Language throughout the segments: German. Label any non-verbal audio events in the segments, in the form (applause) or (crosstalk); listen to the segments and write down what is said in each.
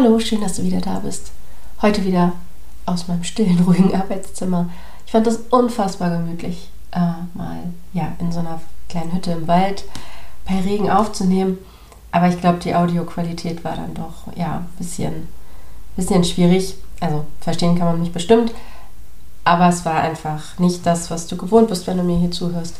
Hallo, schön, dass du wieder da bist. Heute wieder aus meinem stillen, ruhigen Arbeitszimmer. Ich fand das unfassbar gemütlich, äh, mal ja, in so einer kleinen Hütte im Wald bei Regen aufzunehmen. Aber ich glaube, die Audioqualität war dann doch ja ein bisschen, bisschen schwierig. Also verstehen kann man mich bestimmt. Aber es war einfach nicht das, was du gewohnt bist, wenn du mir hier zuhörst.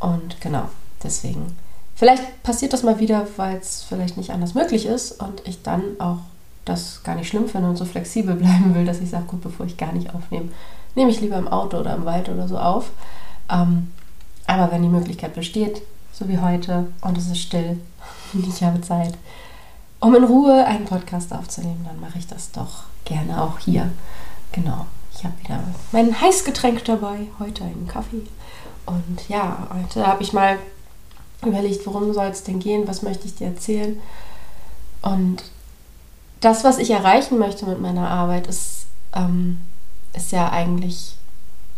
Und genau, deswegen. Vielleicht passiert das mal wieder, weil es vielleicht nicht anders möglich ist und ich dann auch das gar nicht schlimm finde und so flexibel (laughs) bleiben will, dass ich sage, gut, bevor ich gar nicht aufnehme, nehme ich lieber im Auto oder im Wald oder so auf. Ähm, aber wenn die Möglichkeit besteht, so wie heute, und es ist still, (laughs) ich habe Zeit, um in Ruhe einen Podcast aufzunehmen, dann mache ich das doch gerne auch hier. Genau, ich habe wieder mein Heißgetränk dabei, heute einen Kaffee. Und ja, heute habe ich mal überlegt, worum soll es denn gehen, was möchte ich dir erzählen. Und das, was ich erreichen möchte mit meiner Arbeit, ist, ähm, ist ja eigentlich,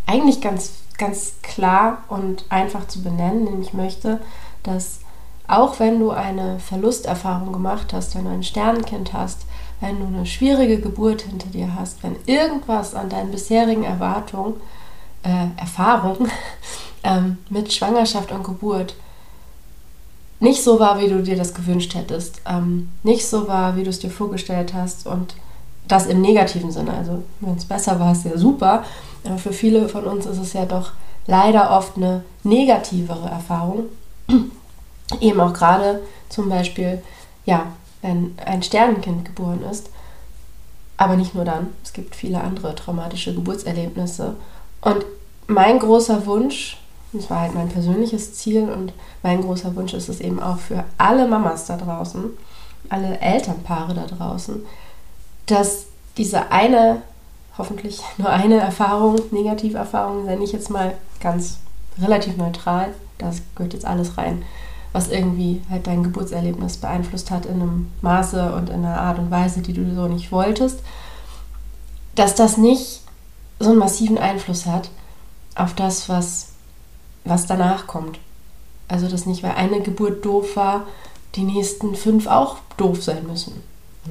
eigentlich ganz, ganz klar und einfach zu benennen. Nämlich ich möchte, dass auch wenn du eine Verlusterfahrung gemacht hast, wenn du ein Sternenkind hast, wenn du eine schwierige Geburt hinter dir hast, wenn irgendwas an deinen bisherigen Erwartungen, äh, Erfahrungen (laughs) ähm, mit Schwangerschaft und Geburt nicht so war, wie du dir das gewünscht hättest, ähm, nicht so war, wie du es dir vorgestellt hast und das im negativen Sinne. Also wenn es besser war, ist ja super, aber für viele von uns ist es ja doch leider oft eine negativere Erfahrung. (clears throat) Eben auch gerade zum Beispiel, ja, wenn ein Sternenkind geboren ist, aber nicht nur dann. Es gibt viele andere traumatische Geburtserlebnisse. Und mein großer Wunsch das war halt mein persönliches Ziel und mein großer Wunsch ist es eben auch für alle Mamas da draußen, alle Elternpaare da draußen, dass diese eine, hoffentlich nur eine Erfahrung, Negativerfahrung, nenne ich jetzt mal ganz relativ neutral, das gehört jetzt alles rein, was irgendwie halt dein Geburtserlebnis beeinflusst hat in einem Maße und in einer Art und Weise, die du so nicht wolltest, dass das nicht so einen massiven Einfluss hat auf das, was was danach kommt. Also dass nicht, weil eine Geburt doof war, die nächsten fünf auch doof sein müssen.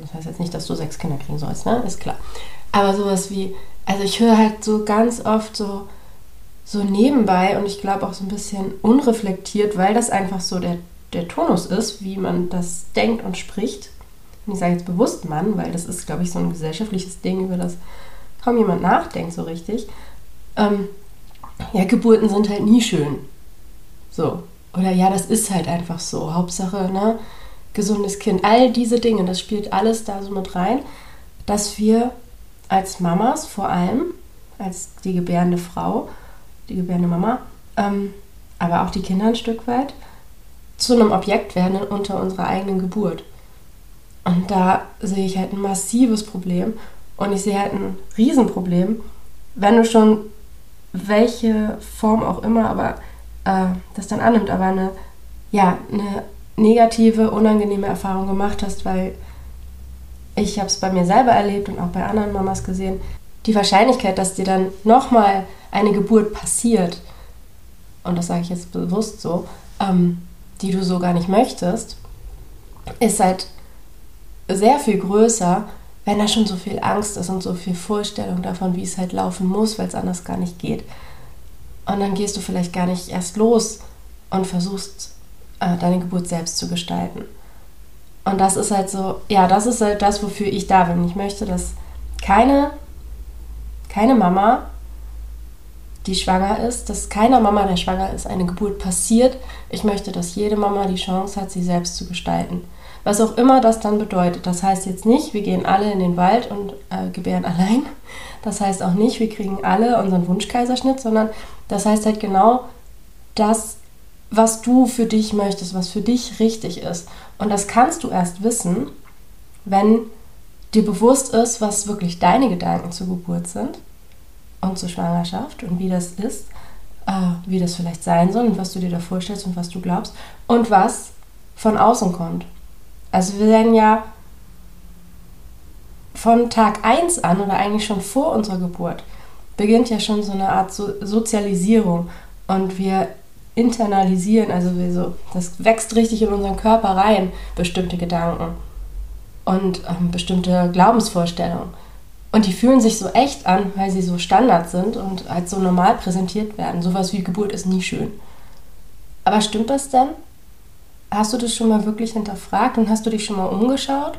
Das heißt jetzt nicht, dass du sechs Kinder kriegen sollst, ne? Ist klar. Aber sowas wie, also ich höre halt so ganz oft so, so nebenbei und ich glaube auch so ein bisschen unreflektiert, weil das einfach so der, der Tonus ist, wie man das denkt und spricht. Und ich sage jetzt bewusst Mann, weil das ist, glaube ich, so ein gesellschaftliches Ding, über das kaum jemand nachdenkt so richtig. Ähm, ja, Geburten sind halt nie schön. So. Oder ja, das ist halt einfach so. Hauptsache, ne? Gesundes Kind. All diese Dinge, das spielt alles da so mit rein, dass wir als Mamas vor allem, als die gebärende Frau, die gebärende Mama, ähm, aber auch die Kinder ein Stück weit, zu einem Objekt werden unter unserer eigenen Geburt. Und da sehe ich halt ein massives Problem und ich sehe halt ein Riesenproblem, wenn du schon welche Form auch immer, aber äh, das dann annimmt, aber eine, ja, eine negative, unangenehme Erfahrung gemacht hast, weil ich habe es bei mir selber erlebt und auch bei anderen Mamas gesehen, die Wahrscheinlichkeit, dass dir dann nochmal eine Geburt passiert, und das sage ich jetzt bewusst so, ähm, die du so gar nicht möchtest, ist halt sehr viel größer, wenn da schon so viel Angst ist und so viel Vorstellung davon, wie es halt laufen muss, weil es anders gar nicht geht. Und dann gehst du vielleicht gar nicht erst los und versuchst, äh, deine Geburt selbst zu gestalten. Und das ist halt so, ja, das ist halt das, wofür ich da bin. Ich möchte, dass keine, keine Mama, die schwanger ist, dass keiner Mama, der schwanger ist, eine Geburt passiert. Ich möchte, dass jede Mama die Chance hat, sie selbst zu gestalten. Was auch immer das dann bedeutet. Das heißt jetzt nicht, wir gehen alle in den Wald und äh, gebären (laughs) allein. Das heißt auch nicht, wir kriegen alle unseren Wunschkaiserschnitt, sondern das heißt halt genau das, was du für dich möchtest, was für dich richtig ist. Und das kannst du erst wissen, wenn dir bewusst ist, was wirklich deine Gedanken zur Geburt sind und zur Schwangerschaft und wie das ist, äh, wie das vielleicht sein soll und was du dir da vorstellst und was du glaubst und was von außen kommt. Also wir werden ja von Tag 1 an oder eigentlich schon vor unserer Geburt beginnt ja schon so eine Art so Sozialisierung und wir internalisieren, also wir so, das wächst richtig in unseren Körper rein, bestimmte Gedanken. und ähm, bestimmte Glaubensvorstellungen. Und die fühlen sich so echt an, weil sie so Standard sind und als so normal präsentiert werden. Sowas wie Geburt ist nie schön. Aber stimmt das denn? Hast du das schon mal wirklich hinterfragt und hast du dich schon mal umgeschaut?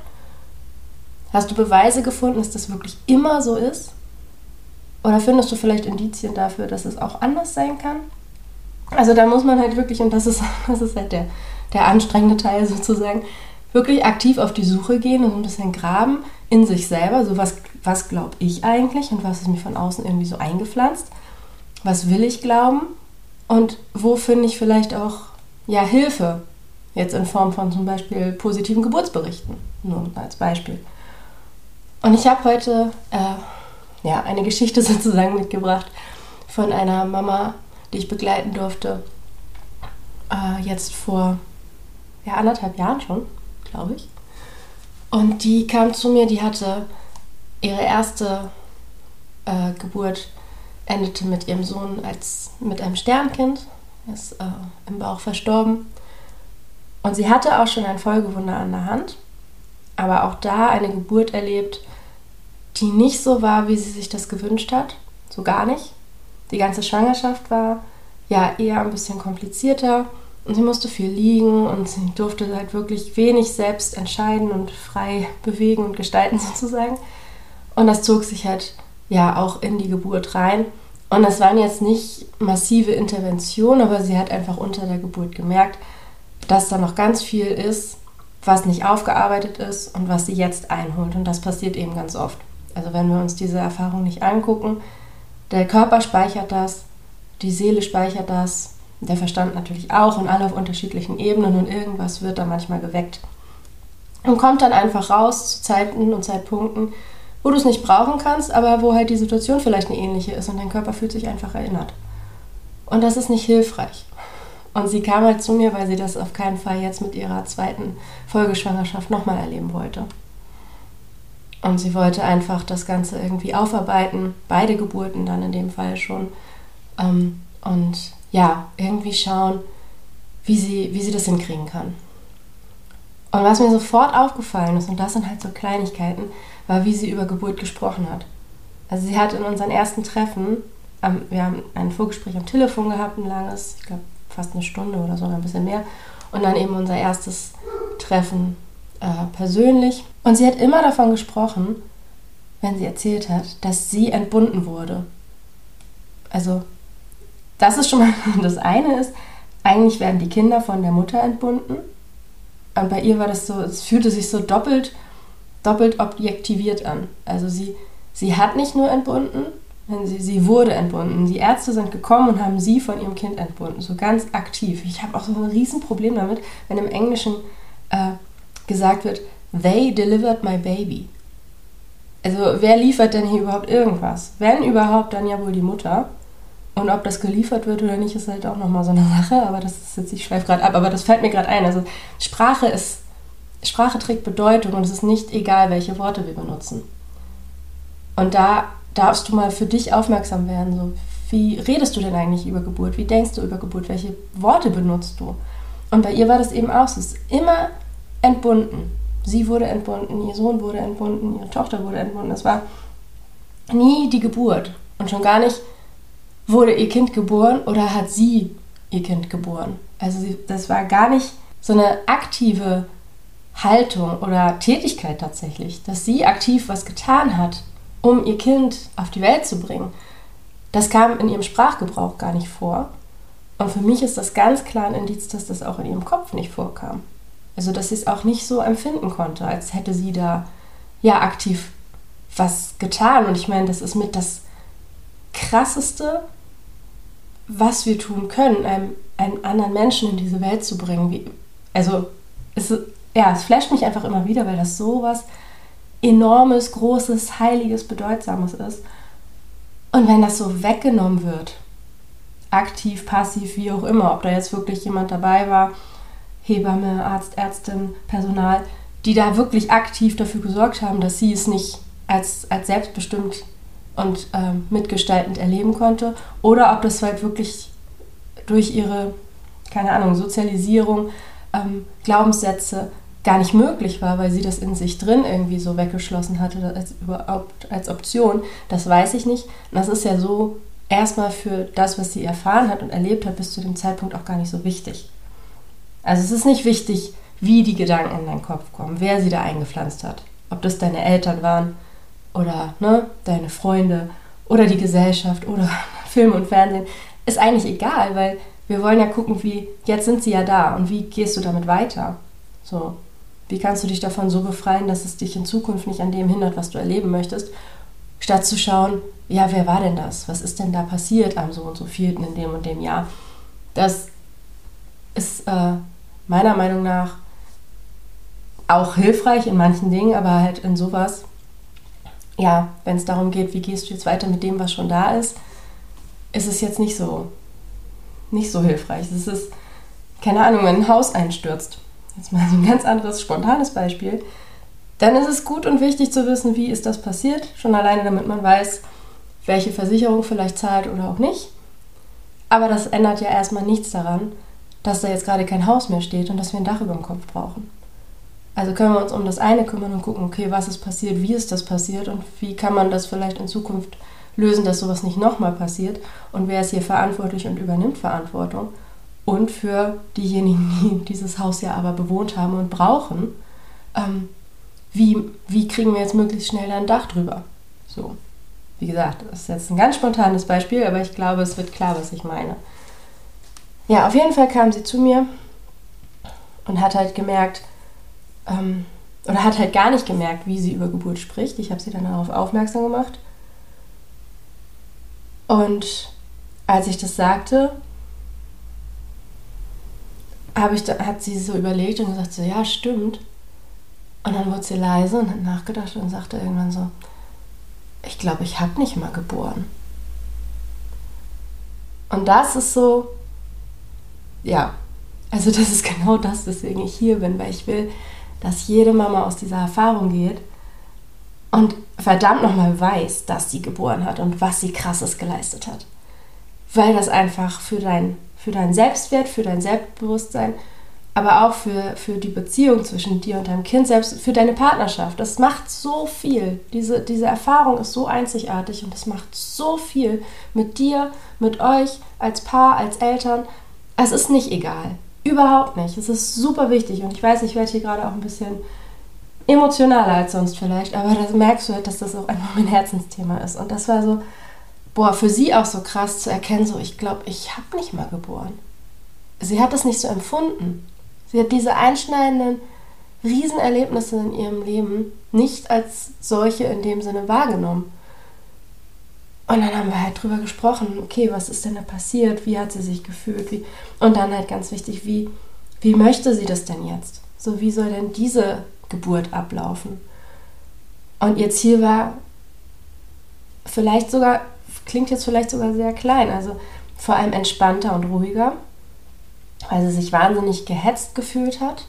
Hast du Beweise gefunden, dass das wirklich immer so ist? Oder findest du vielleicht Indizien dafür, dass es auch anders sein kann? Also da muss man halt wirklich, und das ist, (laughs) das ist halt der, der anstrengende Teil sozusagen, wirklich aktiv auf die Suche gehen und ein bisschen graben in sich selber. So was glaube ich eigentlich und was ist mir von außen irgendwie so eingepflanzt? Was will ich glauben? Und wo finde ich vielleicht auch ja, Hilfe? Jetzt in Form von zum Beispiel positiven Geburtsberichten, nur als Beispiel. Und ich habe heute äh, ja, eine Geschichte (laughs) sozusagen mitgebracht von einer Mama, die ich begleiten durfte, äh, jetzt vor ja, anderthalb Jahren schon, glaube ich. Und die kam zu mir, die hatte ihre erste äh, Geburt endete mit ihrem Sohn als mit einem Sternkind. Er ist äh, im Bauch verstorben. Und sie hatte auch schon ein Folgewunder an der Hand, aber auch da eine Geburt erlebt, die nicht so war, wie sie sich das gewünscht hat. So gar nicht. Die ganze Schwangerschaft war ja eher ein bisschen komplizierter und sie musste viel liegen und sie durfte halt wirklich wenig selbst entscheiden und frei (laughs) bewegen und gestalten (laughs) sozusagen. Und das zog sich halt ja auch in die Geburt rein. Und das waren jetzt nicht massive Interventionen, aber sie hat einfach unter der Geburt gemerkt, dass da noch ganz viel ist, was nicht aufgearbeitet ist und was sie jetzt einholt. Und das passiert eben ganz oft. Also wenn wir uns diese Erfahrung nicht angucken, der Körper speichert das, die Seele speichert das, der Verstand natürlich auch und alle auf unterschiedlichen Ebenen und irgendwas wird da manchmal geweckt. Und kommt dann einfach raus zu Zeiten und Zeitpunkten, wo du es nicht brauchen kannst, aber wo halt die Situation vielleicht eine ähnliche ist und dein Körper fühlt sich einfach erinnert. Und das ist nicht hilfreich. Und sie kam halt zu mir, weil sie das auf keinen Fall jetzt mit ihrer zweiten Folgeschwangerschaft nochmal erleben wollte. Und sie wollte einfach das Ganze irgendwie aufarbeiten, beide Geburten dann in dem Fall schon. Ähm, und ja, irgendwie schauen, wie sie, wie sie das hinkriegen kann. Und was mir sofort aufgefallen ist, und das sind halt so Kleinigkeiten, war, wie sie über Geburt gesprochen hat. Also sie hat in unseren ersten Treffen, ähm, wir haben ein Vorgespräch am Telefon gehabt, ein langes, ich glaube fast eine Stunde oder sogar ein bisschen mehr. Und dann eben unser erstes Treffen äh, persönlich. Und sie hat immer davon gesprochen, wenn sie erzählt hat, dass sie entbunden wurde. Also das ist schon mal (laughs) das eine ist, eigentlich werden die Kinder von der Mutter entbunden. Und bei ihr war das so, es fühlte sich so doppelt doppelt objektiviert an. Also sie, sie hat nicht nur entbunden, sie, sie wurde entbunden. Die Ärzte sind gekommen und haben sie von ihrem Kind entbunden, so ganz aktiv. Ich habe auch so ein Riesenproblem damit, wenn im Englischen äh, gesagt wird, they delivered my baby. Also wer liefert denn hier überhaupt irgendwas? Wenn überhaupt, dann ja wohl die Mutter. Und ob das geliefert wird oder nicht, ist halt auch nochmal so eine (laughs) Sache. Aber das ist jetzt, ich schweife gerade ab, aber das fällt mir gerade ein. Also Sprache ist Sprache trägt Bedeutung und es ist nicht egal, welche Worte wir benutzen. Und da darfst du mal für dich aufmerksam werden. So, wie redest du denn eigentlich über Geburt? Wie denkst du über Geburt? Welche Worte benutzt du? Und bei ihr war das eben auch so. Es ist immer entbunden. Sie wurde entbunden, ihr Sohn wurde entbunden, ihre Tochter wurde entbunden. Es war nie die Geburt. Und schon gar nicht wurde ihr Kind geboren oder hat sie ihr Kind geboren. Also das war gar nicht so eine aktive Haltung oder Tätigkeit tatsächlich, dass sie aktiv was getan hat, um ihr Kind auf die Welt zu bringen, das kam in ihrem Sprachgebrauch gar nicht vor. Und für mich ist das ganz klar ein Indiz, dass das auch in ihrem Kopf nicht vorkam. Also, dass sie es auch nicht so empfinden konnte, als hätte sie da ja aktiv was getan. Und ich meine, das ist mit das Krasseste, was wir tun können, einem, einen anderen Menschen in diese Welt zu bringen. Wie, also, es ist ja, es flasht mich einfach immer wieder, weil das so was enormes, großes, heiliges, bedeutsames ist. Und wenn das so weggenommen wird, aktiv, passiv, wie auch immer, ob da jetzt wirklich jemand dabei war, Hebamme, Arzt, Ärztin, Personal, die da wirklich aktiv dafür gesorgt haben, dass sie es nicht als, als selbstbestimmt und ähm, mitgestaltend erleben konnte, oder ob das halt wirklich durch ihre, keine Ahnung, Sozialisierung, ähm, Glaubenssätze, gar nicht möglich war, weil sie das in sich drin irgendwie so weggeschlossen hatte als überhaupt als Option, das weiß ich nicht. Und das ist ja so erstmal für das, was sie erfahren hat und erlebt hat, bis zu dem Zeitpunkt auch gar nicht so wichtig. Also es ist nicht wichtig, wie die Gedanken in deinen Kopf kommen, wer sie da eingepflanzt hat. Ob das deine Eltern waren oder ne, deine Freunde oder die Gesellschaft oder (laughs) Film und Fernsehen. Ist eigentlich egal, weil wir wollen ja gucken, wie, jetzt sind sie ja da und wie gehst du damit weiter? So, wie kannst du dich davon so befreien, dass es dich in Zukunft nicht an dem hindert, was du erleben möchtest, statt zu schauen, ja, wer war denn das? Was ist denn da passiert am so und so vierten in dem und dem Jahr? Das ist äh, meiner Meinung nach auch hilfreich in manchen Dingen, aber halt in sowas, ja, wenn es darum geht, wie gehst du jetzt weiter mit dem, was schon da ist, ist es jetzt nicht so, nicht so hilfreich. Es ist, keine Ahnung, wenn ein Haus einstürzt, jetzt mal so ein ganz anderes, spontanes Beispiel, dann ist es gut und wichtig zu wissen, wie ist das passiert, schon alleine damit man weiß, welche Versicherung vielleicht zahlt oder auch nicht. Aber das ändert ja erstmal nichts daran, dass da jetzt gerade kein Haus mehr steht und dass wir ein Dach über dem Kopf brauchen. Also können wir uns um das eine kümmern und gucken, okay, was ist passiert, wie ist das passiert und wie kann man das vielleicht in Zukunft lösen, dass sowas nicht nochmal passiert und wer ist hier verantwortlich und übernimmt Verantwortung. Und für diejenigen, (laughs) die dieses Haus ja aber bewohnt haben und brauchen, ähm, wie, wie kriegen wir jetzt möglichst schnell ein Dach drüber? So, wie gesagt, das ist jetzt ein ganz spontanes Beispiel, aber ich glaube, es wird klar, was ich meine. Ja, auf jeden Fall kam sie zu mir und hat halt gemerkt, ähm, oder hat halt gar nicht gemerkt, wie sie über Geburt spricht. Ich habe sie dann darauf aufmerksam gemacht. Und als ich das sagte, ich da, hat sie so überlegt und gesagt, so, ja, stimmt. Und dann wurde sie leise und hat nachgedacht und sagte irgendwann so, ich glaube, ich habe nicht mal geboren. Und das ist so, ja, also das ist (laughs) genau das, weswegen ich hier bin, weil ich will, dass jede Mama aus dieser Erfahrung geht und verdammt nochmal weiß, dass sie geboren hat und was sie krasses geleistet hat. Weil das einfach für dein, für deinen Selbstwert, für dein Selbstbewusstsein, aber auch für, für die Beziehung zwischen dir und deinem Kind, selbst für deine Partnerschaft, das macht so viel. Diese, diese Erfahrung ist so einzigartig und das macht so viel mit dir, mit euch, als Paar, als Eltern. Es ist nicht egal. Überhaupt nicht. Es ist super wichtig und ich weiß, ich werde hier gerade auch ein bisschen emotionaler als sonst vielleicht, aber da merkst du halt, dass das auch einfach mein Herzensthema ist. Und das war so, boah, für sie auch so krass zu erkennen, so, ich glaube, ich habe nicht mal geboren. Sie hat es nicht so empfunden. Sie hat diese einschneidenden Riesenerlebnisse in ihrem Leben nicht als solche in dem Sinne wahrgenommen. Und dann haben wir halt drüber gesprochen, okay, was ist denn da passiert? Wie hat sie sich gefühlt? Wie? Und dann halt ganz wichtig, wie, wie möchte sie das denn jetzt? So, wie soll denn diese Geburt ablaufen? Und ihr Ziel war vielleicht sogar, klingt jetzt vielleicht sogar sehr klein, also vor allem entspannter und ruhiger, weil sie sich wahnsinnig gehetzt gefühlt hat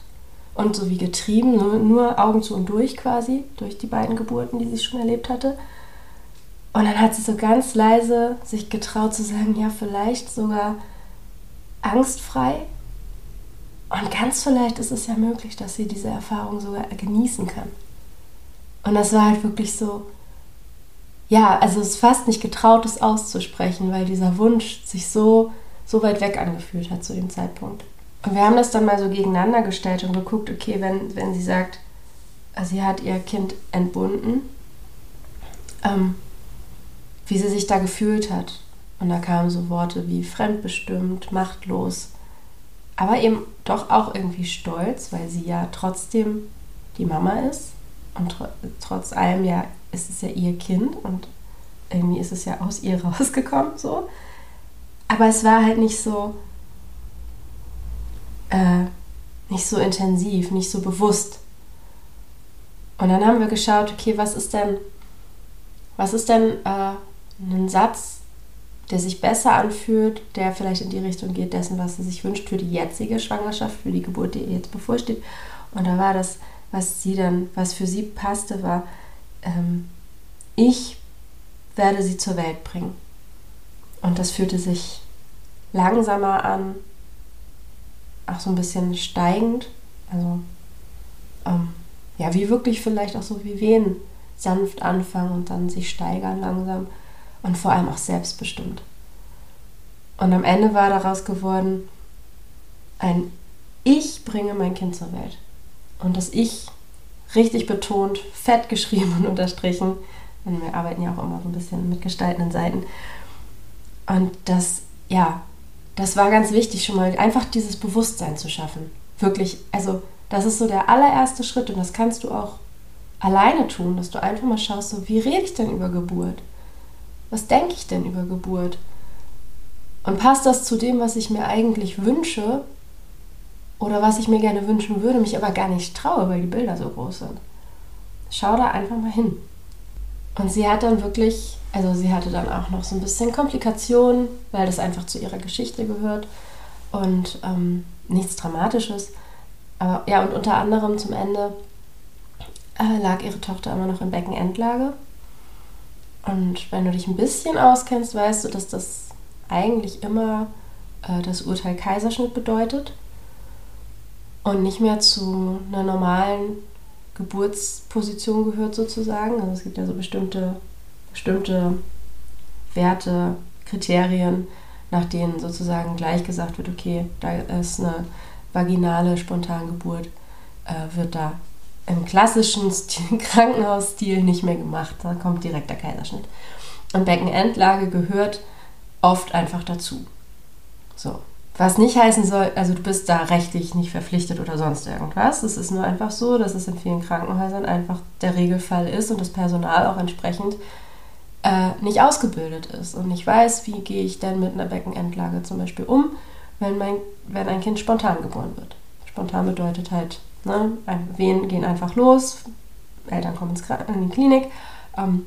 und so wie getrieben, nur, nur Augen zu und durch quasi, durch die beiden Geburten, die sie schon erlebt hatte. Und dann hat sie so ganz leise sich getraut zu sagen, ja, vielleicht sogar angstfrei. Und ganz vielleicht ist es ja möglich, dass sie diese Erfahrung sogar genießen kann. Und das war halt wirklich so, ja, also es ist fast nicht getraut, es auszusprechen, weil dieser Wunsch sich so, so weit weg angefühlt hat zu dem Zeitpunkt. Und wir haben das dann mal so gegeneinander gestellt und geguckt, okay, wenn, wenn sie sagt, sie hat ihr Kind entbunden, ähm, wie sie sich da gefühlt hat. Und da kamen so Worte wie fremdbestimmt, machtlos, aber eben doch auch irgendwie stolz, weil sie ja trotzdem die Mama ist und tr trotz allem ja ist es ja ihr Kind und irgendwie ist es ja aus ihr (laughs) rausgekommen so. Aber es war halt nicht so äh, nicht so intensiv, nicht so bewusst. Und dann haben wir geschaut, okay, was ist denn was ist denn äh, einen Satz, der sich besser anfühlt, der vielleicht in die Richtung geht dessen, was sie sich wünscht für die jetzige Schwangerschaft, für die Geburt, die ihr jetzt bevorsteht. Und da war das, was sie dann, was für sie passte, war, ähm, ich werde sie zur Welt bringen. Und das fühlte sich langsamer an, auch so ein bisschen steigend. Also ähm, ja, wie wirklich vielleicht auch so wie Wehen sanft anfangen und dann sich steigern langsam und vor allem auch selbstbestimmt. Und am Ende war daraus geworden, ein Ich bringe mein Kind zur Welt. Und das Ich richtig betont, fett geschrieben und unterstrichen. Und wir arbeiten ja auch immer so ein bisschen mit gestaltenden Seiten. Und das, ja, das war ganz wichtig, schon mal einfach dieses Bewusstsein zu schaffen. Wirklich, also das ist so der allererste Schritt und das kannst du auch alleine tun, dass du einfach mal schaust, so, wie rede ich denn über Geburt? Was denke ich denn über Geburt? Und passt das zu dem, was ich mir eigentlich wünsche oder was ich mir gerne wünschen würde, mich aber gar nicht traue, weil die Bilder so groß sind? Schau da einfach mal hin. Und sie hat dann wirklich, also sie hatte dann auch noch so ein bisschen Komplikationen, weil das einfach zu ihrer Geschichte gehört und ähm, nichts Dramatisches. Aber ja, und unter anderem zum Ende äh, lag ihre Tochter immer noch in Beckenendlage. Und wenn du dich ein bisschen auskennst, weißt du, dass das eigentlich immer äh, das Urteil Kaiserschnitt bedeutet und nicht mehr zu einer normalen Geburtsposition gehört sozusagen. Also es gibt ja so bestimmte, bestimmte Werte, Kriterien, nach denen sozusagen gleich gesagt wird, okay, da ist eine vaginale Spontangeburt, äh, wird da im klassischen Stil, (laughs) Krankenhausstil nicht mehr gemacht. Da kommt direkt der Kaiserschnitt. Und Beckenendlage gehört oft einfach dazu. So. Was nicht heißen soll, also du bist da rechtlich nicht verpflichtet oder sonst irgendwas. Es ist nur einfach so, dass es in vielen Krankenhäusern einfach der Regelfall ist und das Personal auch entsprechend äh, nicht ausgebildet ist und nicht weiß, wie gehe ich denn mit einer Beckenendlage zum Beispiel um, wenn, mein, wenn ein Kind spontan geboren wird. Spontan bedeutet halt, ne, Wehen gehen einfach los, Eltern kommen ins, in die Klinik ähm,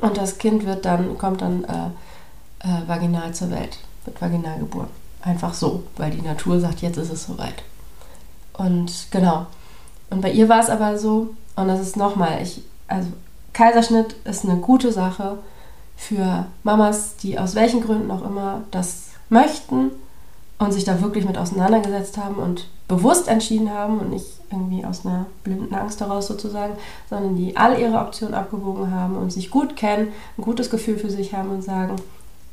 und das Kind wird dann, kommt dann äh, äh, vaginal zur Welt, wird vaginal geboren. Einfach so, weil die Natur sagt, jetzt ist es soweit. Und genau. Und bei ihr war es aber so, und das ist nochmal, ich, also Kaiserschnitt ist eine gute Sache für Mamas, die aus welchen Gründen auch immer das möchten und sich da wirklich mit auseinandergesetzt haben und bewusst entschieden haben und nicht irgendwie aus einer blinden Angst daraus sozusagen, sondern die all ihre Optionen abgewogen haben und sich gut kennen, ein gutes Gefühl für sich haben und sagen,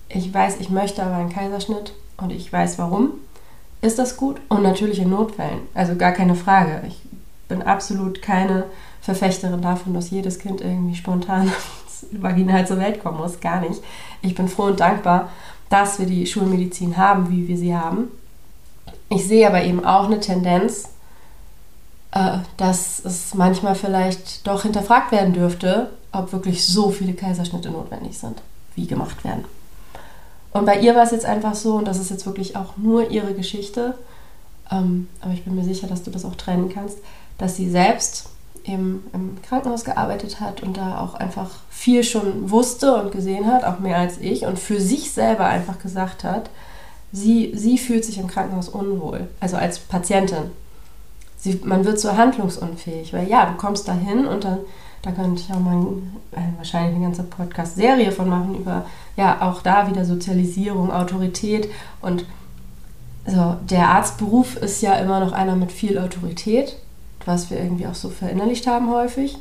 ich weiß, ich möchte aber einen Kaiserschnitt und ich weiß warum, ist das gut und natürlich in Notfällen. Also gar keine Frage. Ich bin absolut keine Verfechterin davon, dass jedes Kind irgendwie spontan (laughs) vaginal zur Welt kommen muss. Gar nicht. Ich bin froh und dankbar, dass wir die Schulmedizin haben, wie wir sie haben. Ich sehe aber eben auch eine Tendenz, äh, dass es manchmal vielleicht doch hinterfragt werden dürfte, ob wirklich so viele Kaiserschnitte notwendig sind, wie gemacht werden. Und bei ihr war es jetzt einfach so, und das ist jetzt wirklich auch nur ihre Geschichte, ähm, aber ich bin mir sicher, dass du das auch trennen kannst, dass sie selbst eben im Krankenhaus gearbeitet hat und da auch einfach viel schon wusste und gesehen hat, auch mehr als ich, und für sich selber einfach gesagt hat, sie, sie fühlt sich im Krankenhaus unwohl, also als Patientin. Sie, man wird so handlungsunfähig, weil ja, du kommst da hin und dann da könnte ich auch mal äh, wahrscheinlich eine ganze Podcast-Serie von machen über, ja, auch da wieder Sozialisierung, Autorität und so, der Arztberuf ist ja immer noch einer mit viel Autorität, was wir irgendwie auch so verinnerlicht haben häufig,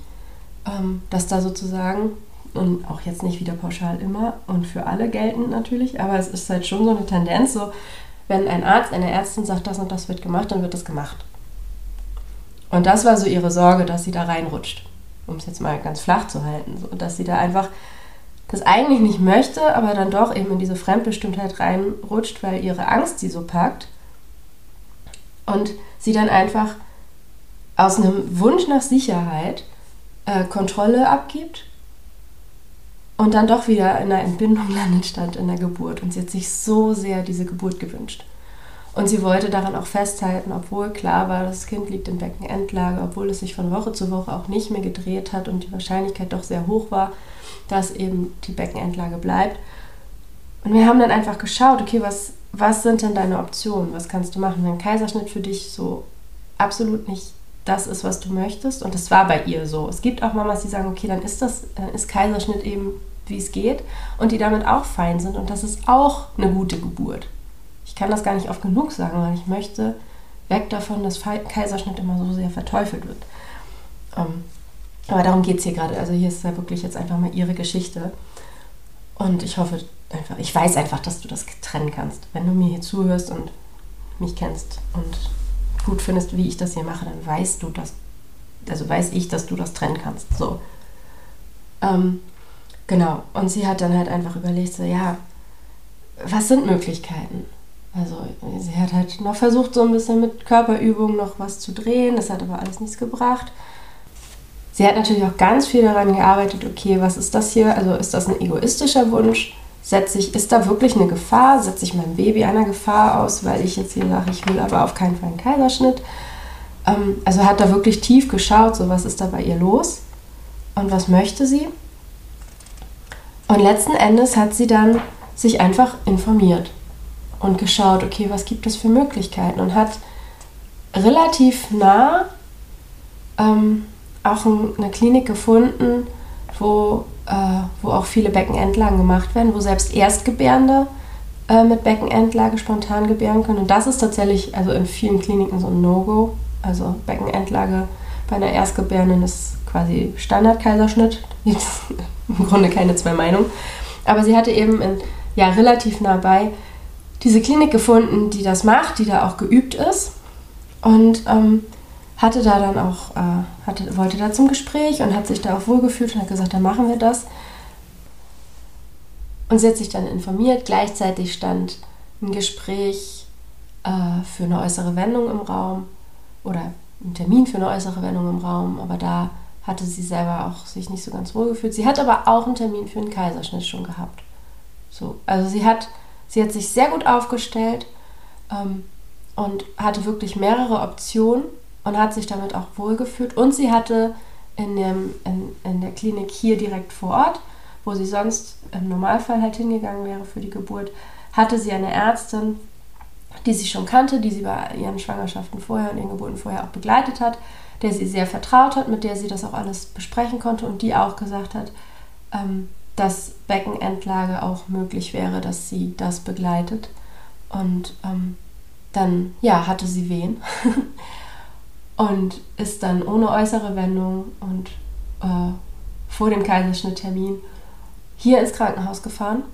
ähm, dass da sozusagen, und auch jetzt nicht wieder pauschal immer und für alle geltend natürlich, aber es ist halt schon so eine Tendenz, so, wenn ein Arzt, eine Ärztin sagt, das und das wird gemacht, dann wird das gemacht. Und das war so ihre Sorge, dass sie da reinrutscht um es jetzt mal ganz flach zu halten, so, dass sie da einfach das eigentlich nicht möchte, aber dann doch eben in diese Fremdbestimmtheit reinrutscht, weil ihre Angst sie so packt und sie dann einfach aus einem Wunsch nach Sicherheit äh, Kontrolle abgibt und dann doch wieder in einer Entbindung (laughs) landet statt in der Geburt. Und sie hat sich so sehr diese Geburt gewünscht. Und sie wollte daran auch festhalten, obwohl klar war, das Kind liegt in Beckenendlage, obwohl es sich von Woche zu Woche auch nicht mehr gedreht hat und die Wahrscheinlichkeit doch sehr hoch war, dass eben die Beckenendlage bleibt. Und wir haben dann einfach geschaut, okay, was, was sind denn deine Optionen? Was kannst du machen, wenn Kaiserschnitt für dich so absolut nicht das ist, was du möchtest? Und das war bei ihr so. Es gibt auch Mamas, die sagen, okay, dann ist das, dann ist Kaiserschnitt eben, wie es geht, und die damit auch fein sind. Und das ist auch eine gute Geburt kann das gar nicht oft genug sagen, weil ich möchte weg davon, dass Kaiserschnitt immer so sehr verteufelt wird. Ähm, aber darum geht es hier gerade. Also hier ist ja wirklich jetzt einfach mal ihre Geschichte. Und ich hoffe einfach, ich weiß einfach, dass du das trennen kannst. Wenn du mir hier zuhörst und mich kennst und gut findest, wie ich das hier mache, dann weißt du das, also weiß ich, dass du das trennen kannst. So. Ähm, genau. Und sie hat dann halt einfach überlegt, so, ja, was sind Möglichkeiten? Also sie hat halt noch versucht, so ein bisschen mit Körperübungen noch was zu drehen. Das hat aber alles nichts gebracht. Sie hat natürlich auch ganz viel daran gearbeitet, okay, was ist das hier? Also ist das ein egoistischer Wunsch? Setze ich, ist da wirklich eine Gefahr? Setze ich mein Baby einer Gefahr aus, weil ich jetzt hier sage, ich will aber auf keinen Fall einen Kaiserschnitt? Ähm, also hat da wirklich tief geschaut, so was ist da bei ihr los und was möchte sie? Und letzten Endes hat sie dann sich einfach informiert und geschaut, okay, was gibt es für Möglichkeiten und hat relativ nah ähm, auch ein, eine Klinik gefunden, wo, äh, wo auch viele Beckenendlagen gemacht werden, wo selbst Erstgebärende äh, mit Beckenendlage spontan gebären können. Und das ist tatsächlich also in vielen Kliniken so ein No-Go. Also Beckenendlage bei einer Erstgebärenden ist quasi Standardkaiserschnitt. (laughs) Im Grunde keine zwei Meinungen. Aber sie hatte eben in, ja, relativ nah bei diese Klinik gefunden, die das macht, die da auch geübt ist. Und ähm, hatte da dann auch, äh, hatte, wollte da zum Gespräch und hat sich da auch wohlgefühlt und hat gesagt, dann machen wir das. Und sie hat sich dann informiert. Gleichzeitig stand ein Gespräch äh, für eine äußere Wendung im Raum oder ein Termin für eine äußere Wendung im Raum, aber da hatte sie selber auch sich nicht so ganz wohl gefühlt. Sie hat aber auch einen Termin für einen Kaiserschnitt schon gehabt. So, also sie hat, sie hat sich sehr gut aufgestellt ähm, und hatte wirklich mehrere Optionen und hat sich damit auch wohlgefühlt. Und sie hatte in, dem, in, in der Klinik hier direkt vor Ort, wo sie sonst im Normalfall halt hingegangen wäre für die Geburt, hatte sie eine Ärztin, die sie schon kannte, die sie bei ihren Schwangerschaften vorher und ihren Geburten vorher auch begleitet hat, der sie sehr vertraut hat, mit der sie das auch alles besprechen konnte und die auch gesagt hat, ähm, dass Beckenendlage auch möglich wäre, dass sie das begleitet. Und ähm, dann, ja, hatte sie Wehen (laughs) und ist dann ohne äußere Wendung und äh, vor dem Kaiserschnitttermin hier ins Krankenhaus gefahren,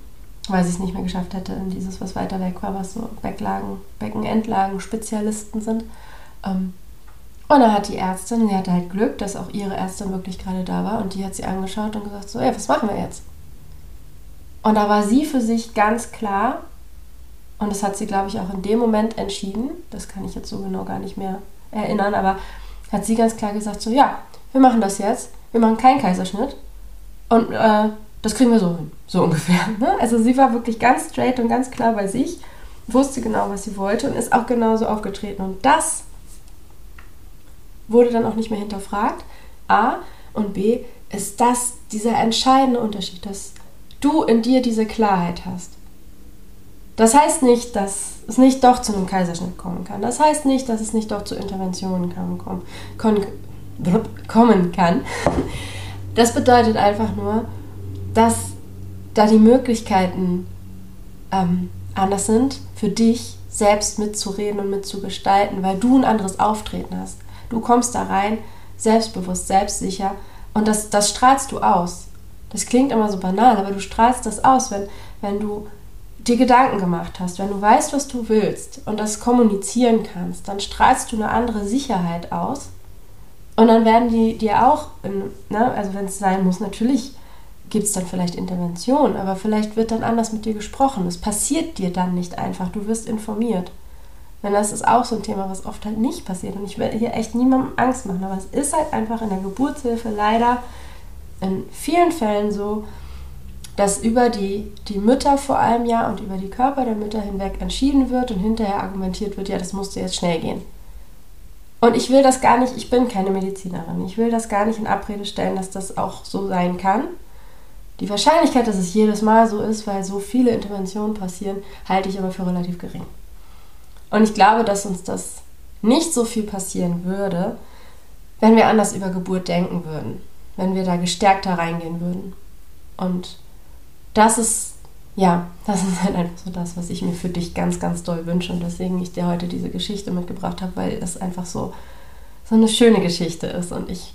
weil sie es nicht mehr geschafft hätte in dieses, was weiter weg war, was so Becklagen, Beckenendlagen Spezialisten sind. Ähm, und dann hat die Ärztin, sie hatte halt Glück, dass auch ihre Ärztin wirklich gerade da war und die hat sie angeschaut und gesagt, so, ja, was machen wir jetzt? Und da war sie für sich ganz klar, und das hat sie, glaube ich, auch in dem Moment entschieden, das kann ich jetzt so genau gar nicht mehr erinnern, aber hat sie ganz klar gesagt, so, ja, wir machen das jetzt, wir machen keinen Kaiserschnitt und äh, das kriegen wir so hin, so (laughs) ungefähr. Ne? Also sie war wirklich ganz straight und ganz klar bei sich, wusste genau, was sie wollte und ist auch genauso aufgetreten. Und das wurde dann auch nicht mehr hinterfragt. A und B ist das dieser entscheidende Unterschied, dass du in dir diese Klarheit hast. Das heißt nicht, dass es nicht doch zu einem Kaiserschnitt kommen kann. Das heißt nicht, dass es nicht doch zu Interventionen kommen, kommen kann. Das bedeutet einfach nur, dass da die Möglichkeiten ähm, anders sind, für dich selbst mitzureden und mitzugestalten, weil du ein anderes Auftreten hast. Du kommst da rein, selbstbewusst, selbstsicher und das, das strahlst du aus. Das klingt immer so banal, aber du strahlst das aus, wenn, wenn du dir Gedanken gemacht hast, wenn du weißt, was du willst und das kommunizieren kannst, dann strahlst du eine andere Sicherheit aus. Und dann werden die dir auch, in, ne, also wenn es sein muss, natürlich gibt es dann vielleicht Intervention, aber vielleicht wird dann anders mit dir gesprochen. Es passiert dir dann nicht einfach, du wirst informiert. Denn das ist auch so ein Thema, was oft halt nicht passiert. Und ich will hier echt niemandem Angst machen, aber es ist halt einfach in der Geburtshilfe leider in vielen Fällen so, dass über die, die Mütter vor allem ja und über die Körper der Mütter hinweg entschieden wird und hinterher argumentiert wird, ja, das musste jetzt schnell gehen. Und ich will das gar nicht, ich bin keine Medizinerin, ich will das gar nicht in Abrede stellen, dass das auch so sein kann. Die Wahrscheinlichkeit, dass es jedes Mal so ist, weil so viele Interventionen passieren, halte ich aber für relativ gering. Und ich glaube, dass uns das nicht so viel passieren würde, wenn wir anders über Geburt denken würden, wenn wir da gestärkter reingehen würden. Und das ist ja, das ist halt einfach so das, was ich mir für dich ganz, ganz doll wünsche und deswegen ich dir heute diese Geschichte mitgebracht habe, weil es einfach so, so eine schöne Geschichte ist und ich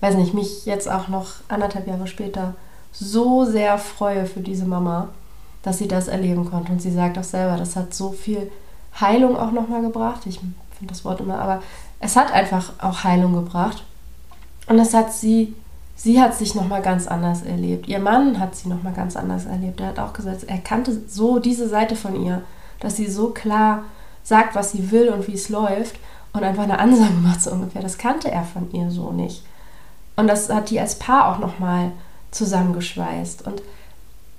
weiß nicht, mich jetzt auch noch anderthalb Jahre später so sehr freue für diese Mama, dass sie das erleben konnte. Und sie sagt auch selber, das hat so viel Heilung auch nochmal gebracht. Ich finde das Wort immer, aber es hat einfach auch Heilung gebracht. Und es hat sie, sie hat sich nochmal ganz anders erlebt. Ihr Mann hat sie nochmal ganz anders erlebt. Er hat auch gesagt, er kannte so diese Seite von ihr, dass sie so klar sagt, was sie will und wie es läuft und einfach eine Ansage (laughs) macht so ungefähr. Das kannte er von ihr so nicht. Und das hat die als Paar auch nochmal zusammengeschweißt. Und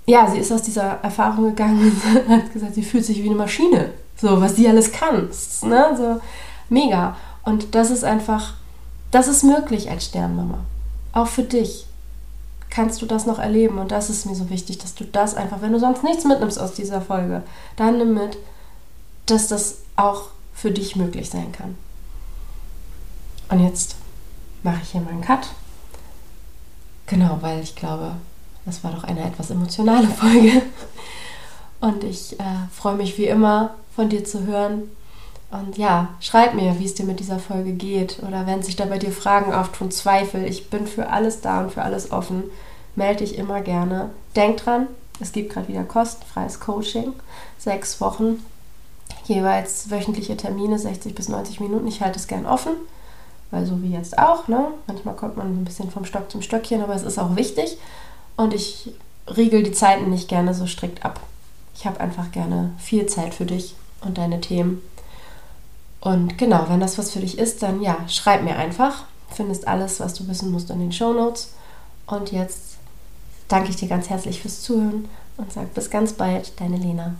ja, sie ist aus dieser Erfahrung gegangen (laughs) und hat gesagt, sie fühlt sich wie eine Maschine. So, was sie alles kann. Ne? So, mega. Und das ist einfach, das ist möglich als Sternmama. Auch für dich kannst du das noch erleben. Und das ist mir so wichtig, dass du das einfach, wenn du sonst nichts mitnimmst aus dieser Folge, dann nimm mit, dass das auch für dich möglich sein kann. Und jetzt mache ich hier mal einen Cut Genau, weil ich glaube, das war doch eine etwas emotionale (laughs) Folge. Und ich äh, freue mich wie immer von dir zu hören. Und ja, schreib mir, wie es dir mit dieser Folge geht. Oder wenn sich da bei dir Fragen auftun, Zweifel. Ich bin für alles da und für alles offen. Melde dich immer gerne. Denk dran, es gibt gerade wieder kostenfreies Coaching. Sechs Wochen, jeweils wöchentliche Termine, 60 bis 90 Minuten. Ich halte es gern offen weil so wie jetzt auch, ne? manchmal kommt man ein bisschen vom Stock zum Stöckchen, aber es ist auch wichtig und ich riegel die Zeiten nicht gerne so strikt ab. Ich habe einfach gerne viel Zeit für dich und deine Themen. Und genau, wenn das was für dich ist, dann ja, schreib mir einfach. Findest alles, was du wissen musst in den Show Notes. Und jetzt danke ich dir ganz herzlich fürs Zuhören und sage bis ganz bald, deine Lena.